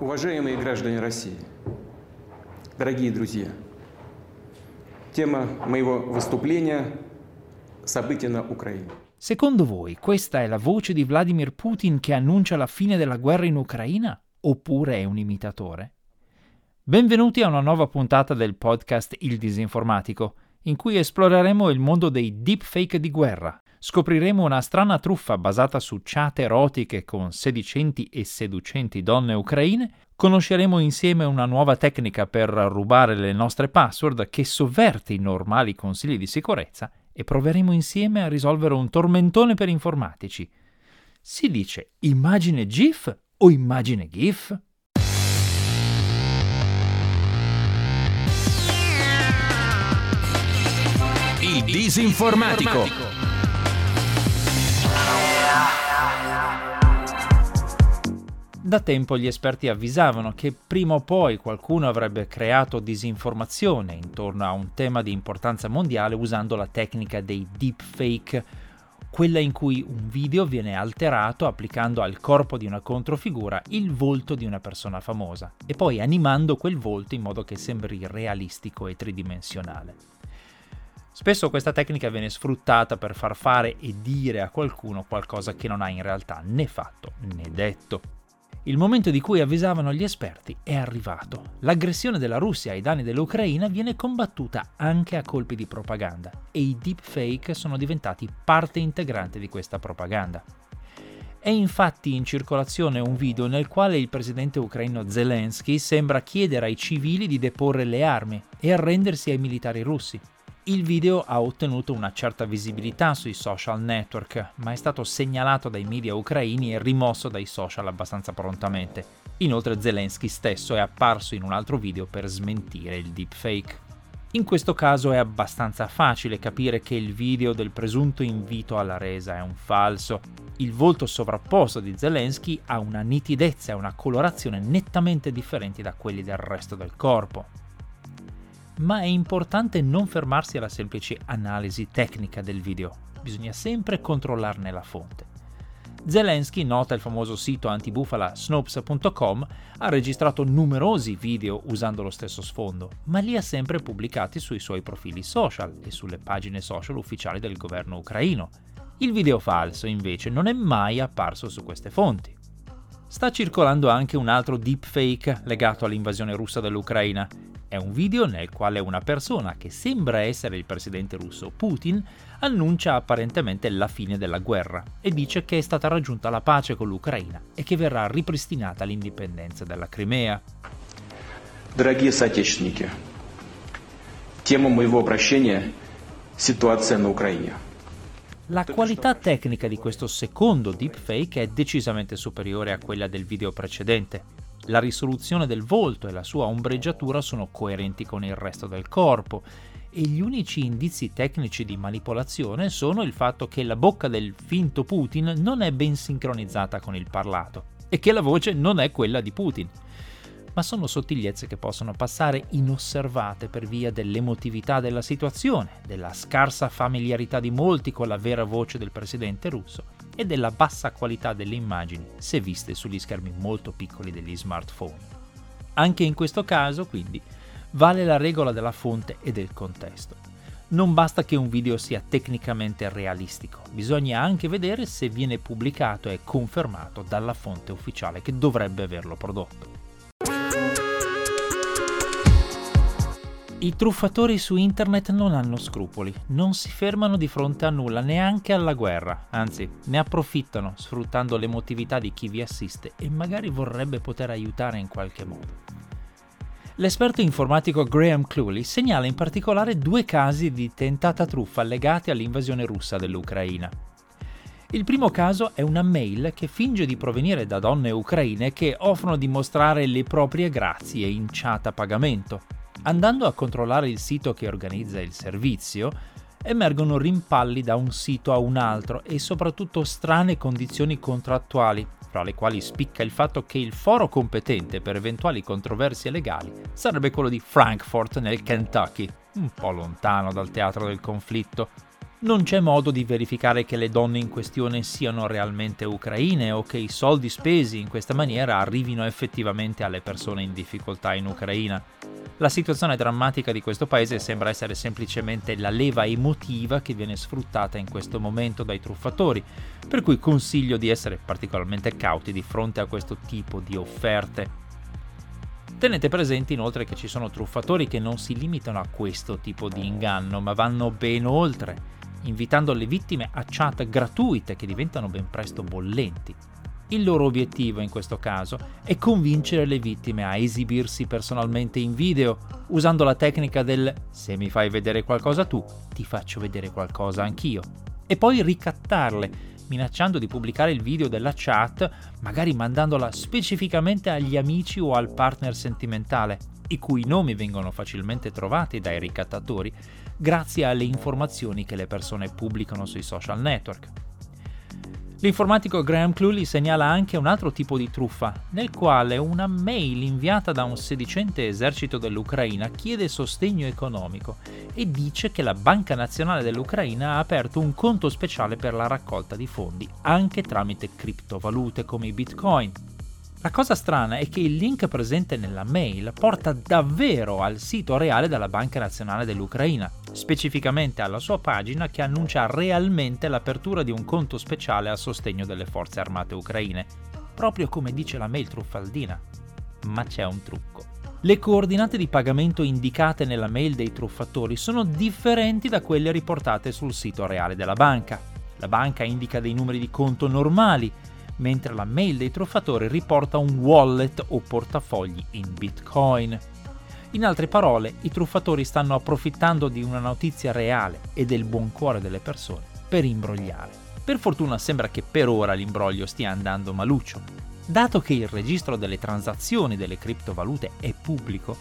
Уважаемые граждане России, дорогие друзья, тема моего выступления – события на Украине. Secondo voi questa è la voce di Vladimir Putin che annuncia la fine della guerra in Ucraina? Oppure è un imitatore? Benvenuti a una nuova puntata del podcast Il Disinformatico, in cui esploreremo il mondo dei deepfake di guerra. Scopriremo una strana truffa basata su chat erotiche con sedicenti e seducenti donne ucraine, conosceremo insieme una nuova tecnica per rubare le nostre password che sovverte i normali consigli di sicurezza e proveremo insieme a risolvere un tormentone per informatici. Si dice immagine GIF o immagine GIF? Il disinformatico. Da tempo gli esperti avvisavano che prima o poi qualcuno avrebbe creato disinformazione intorno a un tema di importanza mondiale usando la tecnica dei deepfake, quella in cui un video viene alterato applicando al corpo di una controfigura il volto di una persona famosa e poi animando quel volto in modo che sembri realistico e tridimensionale. Spesso questa tecnica viene sfruttata per far fare e dire a qualcuno qualcosa che non ha in realtà né fatto né detto. Il momento di cui avvisavano gli esperti è arrivato. L'aggressione della Russia ai danni dell'Ucraina viene combattuta anche a colpi di propaganda e i deepfake sono diventati parte integrante di questa propaganda. È infatti in circolazione un video nel quale il presidente ucraino Zelensky sembra chiedere ai civili di deporre le armi e arrendersi ai militari russi. Il video ha ottenuto una certa visibilità sui social network, ma è stato segnalato dai media ucraini e rimosso dai social abbastanza prontamente. Inoltre Zelensky stesso è apparso in un altro video per smentire il deepfake. In questo caso è abbastanza facile capire che il video del presunto invito alla resa è un falso. Il volto sovrapposto di Zelensky ha una nitidezza e una colorazione nettamente differenti da quelli del resto del corpo ma è importante non fermarsi alla semplice analisi tecnica del video, bisogna sempre controllarne la fonte. Zelensky, nota il famoso sito antibufala snopes.com, ha registrato numerosi video usando lo stesso sfondo, ma li ha sempre pubblicati sui suoi profili social e sulle pagine social ufficiali del governo ucraino. Il video falso, invece, non è mai apparso su queste fonti. Sta circolando anche un altro deepfake legato all'invasione russa dell'Ucraina, è un video nel quale una persona che sembra essere il presidente russo Putin annuncia apparentemente la fine della guerra e dice che è stata raggiunta la pace con l'Ucraina e che verrà ripristinata l'indipendenza della Crimea. Дорогие соотечественники, тема моего обращения – ситуация на Украине. La qualità tecnica di questo secondo deepfake è decisamente superiore a quella del video precedente. La risoluzione del volto e la sua ombreggiatura sono coerenti con il resto del corpo e gli unici indizi tecnici di manipolazione sono il fatto che la bocca del finto Putin non è ben sincronizzata con il parlato e che la voce non è quella di Putin. Ma sono sottigliezze che possono passare inosservate per via dell'emotività della situazione, della scarsa familiarità di molti con la vera voce del presidente russo e della bassa qualità delle immagini se viste sugli schermi molto piccoli degli smartphone. Anche in questo caso, quindi, vale la regola della fonte e del contesto. Non basta che un video sia tecnicamente realistico, bisogna anche vedere se viene pubblicato e confermato dalla fonte ufficiale che dovrebbe averlo prodotto. I truffatori su internet non hanno scrupoli, non si fermano di fronte a nulla, neanche alla guerra, anzi ne approfittano sfruttando l'emotività di chi vi assiste e magari vorrebbe poter aiutare in qualche modo. L'esperto informatico Graham Cluley segnala in particolare due casi di tentata truffa legati all'invasione russa dell'Ucraina. Il primo caso è una mail che finge di provenire da donne ucraine che offrono di mostrare le proprie grazie in chat a pagamento, Andando a controllare il sito che organizza il servizio, emergono rimpalli da un sito a un altro e soprattutto strane condizioni contrattuali, fra le quali spicca il fatto che il foro competente per eventuali controversie legali sarebbe quello di Frankfort nel Kentucky, un po' lontano dal teatro del conflitto. non c'è modo di verificare che le donne in questione siano realmente ucraine o che i soldi spesi in questa maniera arrivino effettivamente alle persone in difficoltà in Ucraina. La situazione drammatica di questo paese sembra essere semplicemente la leva emotiva che viene sfruttata in questo momento dai truffatori, per cui consiglio di essere particolarmente cauti di fronte a questo tipo di offerte. Tenete presente inoltre che ci sono truffatori che non si limitano a questo tipo di inganno, ma vanno ben oltre invitando le vittime a chat gratuite che diventano ben presto bollenti. Il loro obiettivo in questo caso è convincere le vittime a esibirsi personalmente in video, usando la tecnica del se mi fai vedere qualcosa tu, ti faccio vedere qualcosa anch'io, e poi ricattarle, minacciando di pubblicare il video della chat, magari mandandola specificamente agli amici o al partner sentimentale, i cui nomi vengono facilmente trovati dai ricattatori, grazie alle informazioni che le persone pubblicano sui social network. L'informatico Graham Cluley segnala anche un altro tipo di truffa, nel quale una mail inviata da un sedicente esercito dell'Ucraina chiede sostegno economico e dice che la Banca Nazionale dell'Ucraina ha aperto un conto speciale per la raccolta di fondi, anche tramite criptovalute come i bitcoin. La cosa strana è che il link presente nella mail porta davvero al sito reale della Banca Nazionale dell'Ucraina, specificamente alla sua pagina che annuncia realmente l'apertura di un conto speciale a sostegno delle forze armate ucraine, proprio come dice la mail truffaldina. Ma c'è un trucco. Le coordinate di pagamento indicate nella mail dei truffatori sono differenti da quelle riportate sul sito reale della banca. La banca indica dei numeri di conto normali, mentre la mail dei truffatori riporta un wallet o portafogli in bitcoin. In altre parole, i truffatori stanno approfittando di una notizia reale e del buon cuore delle persone per imbrogliare. Per fortuna sembra che per ora l'imbroglio stia andando maluccio. Dato che il registro delle transazioni delle criptovalute è pubblico,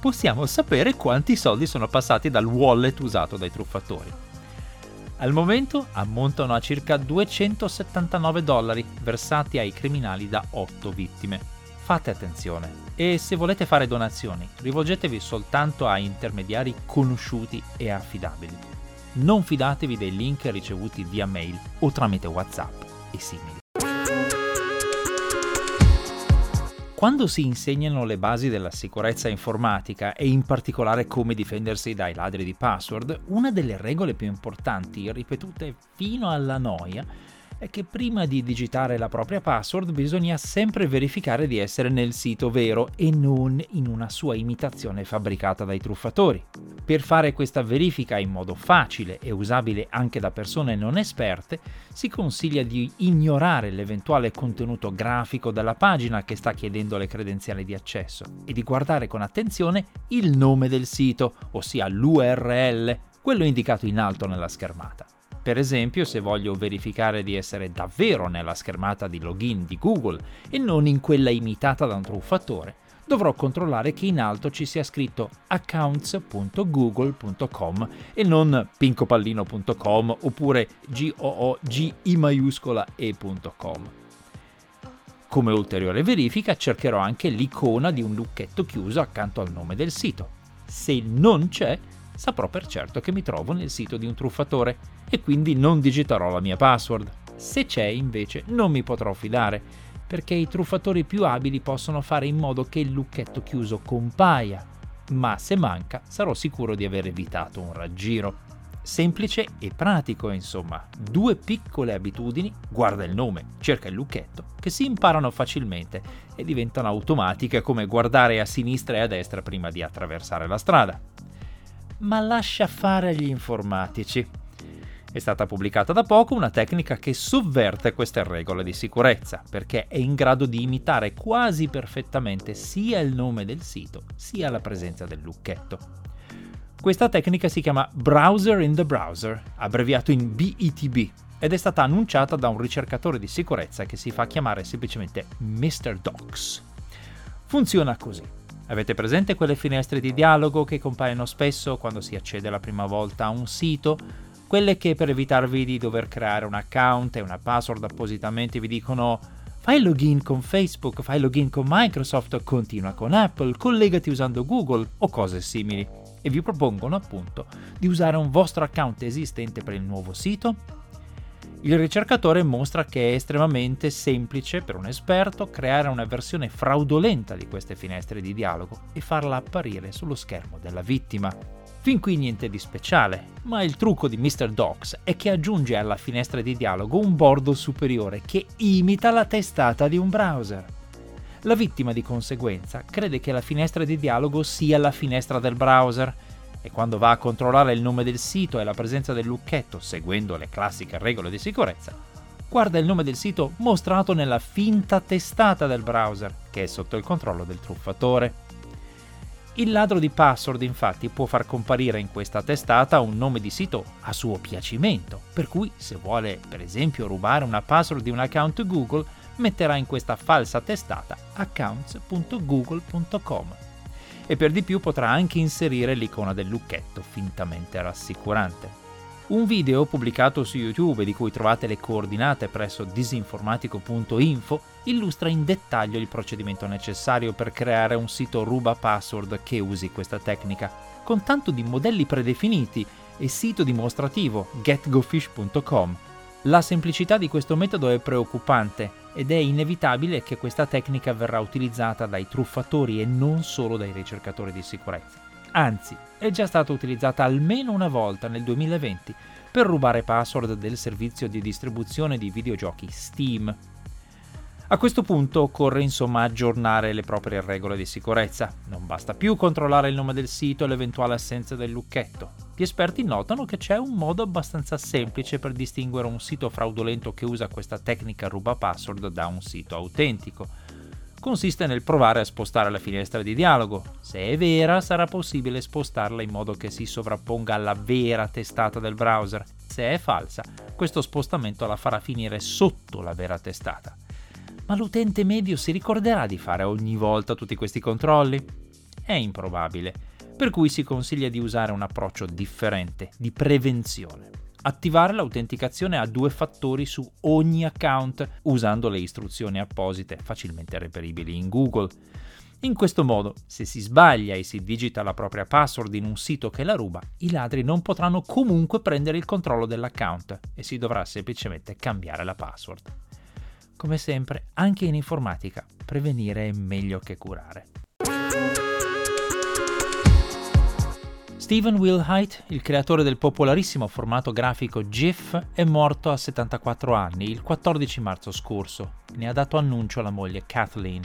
possiamo sapere quanti soldi sono passati dal wallet usato dai truffatori. Al momento ammontano a circa 279 dollari versati ai criminali da 8 vittime. Fate attenzione e se volete fare donazioni rivolgetevi soltanto a intermediari conosciuti e affidabili. Non fidatevi dei link ricevuti via mail o tramite WhatsApp e simili. Quando si insegnano le basi della sicurezza informatica e in particolare come difendersi dai ladri di password, una delle regole più importanti, ripetute fino alla noia, è che prima di digitare la propria password bisogna sempre verificare di essere nel sito vero e non in una sua imitazione fabbricata dai truffatori. Per fare questa verifica in modo facile e usabile anche da persone non esperte, si consiglia di ignorare l'eventuale contenuto grafico della pagina che sta chiedendo le credenziali di accesso e di guardare con attenzione il nome del sito, ossia l'URL, quello indicato in alto nella schermata. Per esempio, se voglio verificare di essere davvero nella schermata di login di Google e non in quella imitata da un truffatore, dovrò controllare che in alto ci sia scritto accounts.google.com e non pincopallino.com oppure g-o-o-g i maiuscola e.com. Come ulteriore verifica cercherò anche l'icona di un lucchetto chiuso accanto al nome del sito. Se non c'è, saprò per certo che mi trovo nel sito di un truffatore e quindi non digiterò la mia password. Se c'è invece non mi potrò fidare, perché i truffatori più abili possono fare in modo che il lucchetto chiuso compaia, ma se manca sarò sicuro di aver evitato un raggiro. Semplice e pratico, insomma, due piccole abitudini, guarda il nome, cerca il lucchetto, che si imparano facilmente e diventano automatiche come guardare a sinistra e a destra prima di attraversare la strada ma lascia fare agli informatici. È stata pubblicata da poco una tecnica che sovverte queste regole di sicurezza, perché è in grado di imitare quasi perfettamente sia il nome del sito, sia la presenza del lucchetto. Questa tecnica si chiama Browser in the Browser, abbreviato in BETB, ed è stata annunciata da un ricercatore di sicurezza che si fa chiamare semplicemente Mr. Docs. Funziona così. Avete presente quelle finestre di dialogo che compaiono spesso quando si accede la prima volta a un sito? Quelle che per evitarvi di dover creare un account e una password appositamente vi dicono fai login con Facebook, fai login con Microsoft, continua con Apple, collegati usando Google o cose simili. e vi propongono appunto di usare un vostro account esistente per il nuovo sito? Il ricercatore mostra che è estremamente semplice per un esperto creare una versione fraudolenta di queste finestre di dialogo e farla apparire sullo schermo della vittima. Fin qui niente di speciale, ma il trucco di Mr. Docs è che aggiunge alla finestra di dialogo un bordo superiore che imita la testata di un browser. La vittima di conseguenza crede che la finestra di dialogo sia la finestra del browser e quando va a controllare il nome del sito e la presenza del lucchetto seguendo le classiche regole di sicurezza, guarda il nome del sito mostrato nella finta testata del browser che è sotto il controllo del truffatore. Il ladro di password infatti può far comparire in questa testata un nome di sito a suo piacimento, per cui se vuole per esempio rubare una password di un account Google metterà in questa falsa testata accounts.google.com e per di più potrà anche inserire l'icona del lucchetto fintamente rassicurante. Un video pubblicato su YouTube di cui trovate le coordinate presso disinformatico.info illustra in dettaglio il procedimento necessario per creare un sito ruba password che usi questa tecnica, con tanto di modelli predefiniti e sito dimostrativo getgofish.com. La semplicità di questo metodo è preoccupante ed è inevitabile che questa tecnica verrà utilizzata dai truffatori e non solo dai ricercatori di sicurezza. Anzi, è già stata utilizzata almeno una volta nel 2020 per rubare password del servizio di distribuzione di videogiochi Steam. A questo punto occorre insomma aggiornare le proprie regole di sicurezza. Non basta più controllare il nome del sito e l'eventuale assenza del lucchetto. Gli esperti notano che c'è un modo abbastanza semplice per distinguere un sito fraudolento che usa questa tecnica ruba password da un sito autentico consiste nel provare a spostare la finestra di dialogo. Se è vera, sarà possibile spostarla in modo che si sovrapponga alla vera testata del browser. Se è falsa, questo spostamento la farà finire sotto la vera testata. Ma l'utente medio si ricorderà di fare ogni volta tutti questi controlli? È improbabile, per cui si consiglia di usare un approccio differente, di prevenzione attivare l'autenticazione a due fattori su ogni account usando le istruzioni apposite facilmente reperibili in Google. In questo modo, se si sbaglia e si digita la propria password in un sito che la ruba, i ladri non potranno comunque prendere il controllo dell'account e si dovrà semplicemente cambiare la password. Come sempre, anche in informatica, prevenire è meglio che curare. Stephen Wilhite, il creatore del popolarissimo formato grafico GIF, è morto a 74 anni il 14 marzo scorso. Ne ha dato annuncio alla moglie Kathleen.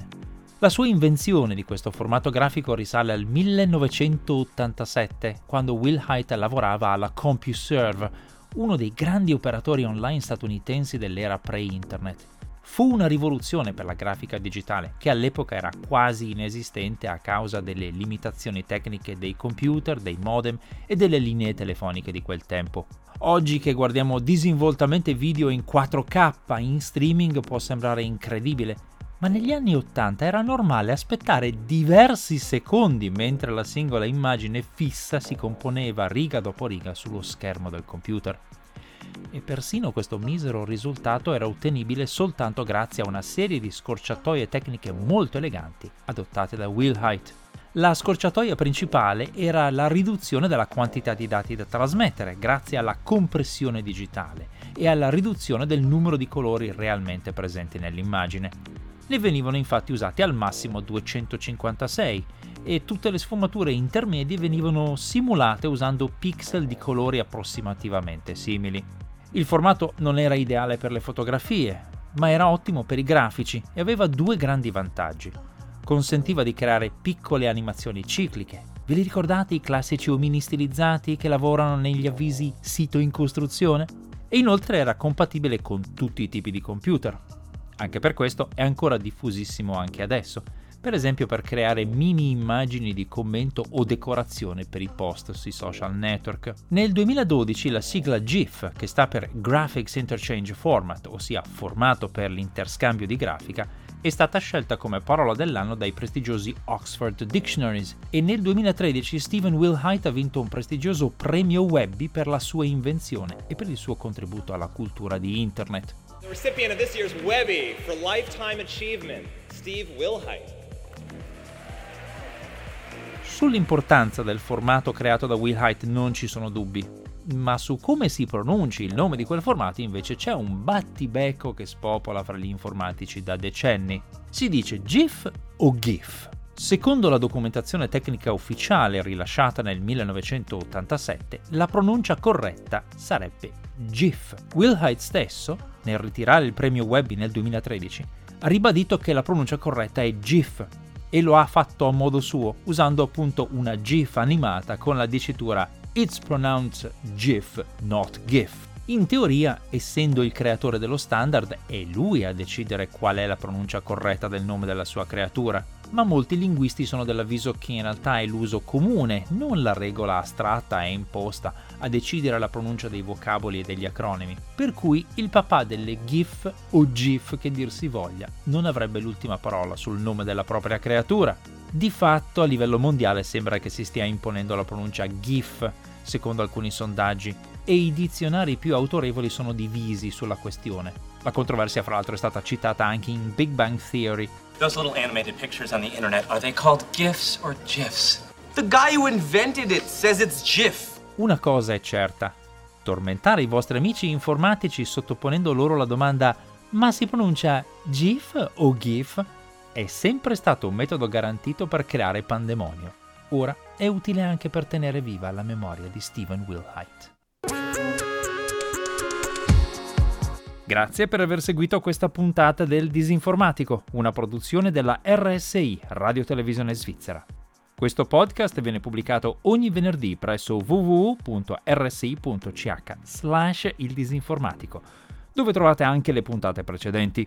La sua invenzione di questo formato grafico risale al 1987, quando Wilhite lavorava alla CompuServe, uno dei grandi operatori online statunitensi dell'era pre-internet. Fu una rivoluzione per la grafica digitale, che all'epoca era quasi inesistente a causa delle limitazioni tecniche dei computer, dei modem e delle linee telefoniche di quel tempo. Oggi che guardiamo disinvoltamente video in 4K in streaming può sembrare incredibile, ma negli anni 80 era normale aspettare diversi secondi mentre la singola immagine fissa si componeva riga dopo riga sullo schermo del computer e persino questo misero risultato era ottenibile soltanto grazie a una serie di scorciatoie tecniche molto eleganti adottate da Will Height. La scorciatoia principale era la riduzione della quantità di dati da trasmettere grazie alla compressione digitale e alla riduzione del numero di colori realmente presenti nell'immagine. Ne venivano infatti usati al massimo 256 e tutte le sfumature intermedie venivano simulate usando pixel di colori approssimativamente simili. Il formato non era ideale per le fotografie, ma era ottimo per i grafici e aveva due grandi vantaggi. Consentiva di creare piccole animazioni cicliche. Ve li ricordate i classici omini stilizzati che lavorano negli avvisi sito in costruzione? E inoltre era compatibile con tutti i tipi di computer. Anche per questo è ancora diffusissimo anche adesso per esempio per creare mini immagini di commento o decorazione per i post sui social network. Nel 2012 la sigla GIF, che sta per Graphics Interchange Format, ossia formato per l'interscambio di grafica, è stata scelta come parola dell'anno dai prestigiosi Oxford Dictionaries e nel 2013 Stephen Wilhite ha vinto un prestigioso premio Webby per la sua invenzione e per il suo contributo alla cultura di Internet. The recipient of this year's Webby for lifetime achievement, Steve Wilhite. Sull'importanza del formato creato da Wilhite non ci sono dubbi, ma su come si pronunci il nome di quel formato invece c'è un battibecco che spopola fra gli informatici da decenni. Si dice GIF o GIF? Secondo la documentazione tecnica ufficiale rilasciata nel 1987, la pronuncia corretta sarebbe GIF. Wilhite stesso, nel ritirare il premio Webby nel 2013, ha ribadito che la pronuncia corretta è GIF e lo ha fatto a modo suo, usando appunto una GIF animata con la dicitura It's pronounced GIF, not GIF. In teoria, essendo il creatore dello standard, è lui a decidere qual è la pronuncia corretta del nome della sua creatura ma molti linguisti sono dell'avviso che in realtà è l'uso comune, non la regola astratta e imposta a decidere la pronuncia dei vocaboli e degli acronimi. Per cui il papà delle GIF o GIF che dir si voglia non avrebbe l'ultima parola sul nome della propria creatura. Di fatto a livello mondiale sembra che si stia imponendo la pronuncia GIF, secondo alcuni sondaggi, e i dizionari più autorevoli sono divisi sulla questione. La controversia fra l'altro è stata citata anche in Big Bang Theory, Those little animated pictures on the internet, are they called GIFs or GIFs? The guy who invented it says it's GIF. Una cosa è certa. Tormentare i vostri amici informatici sottoponendo loro la domanda ma si pronuncia GIF o GIF? È sempre stato un metodo garantito per creare pandemonio. Ora è utile anche per tenere viva la memoria di Stephen Wilhite. Grazie per aver seguito questa puntata del Disinformatico, una produzione della RSI, Radio Televisione Svizzera. Questo podcast viene pubblicato ogni venerdì presso www.rsi.ch slash il disinformatico, dove trovate anche le puntate precedenti.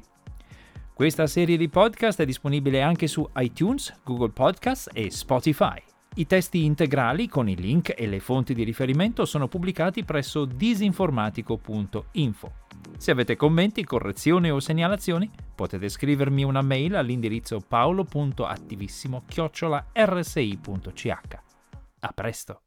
Questa serie di podcast è disponibile anche su iTunes, Google Podcast e Spotify. I testi integrali con i link e le fonti di riferimento sono pubblicati presso disinformatico.info. Se avete commenti, correzioni o segnalazioni, potete scrivermi una mail all'indirizzo paolo.attivissimo-rsi.ch. A presto!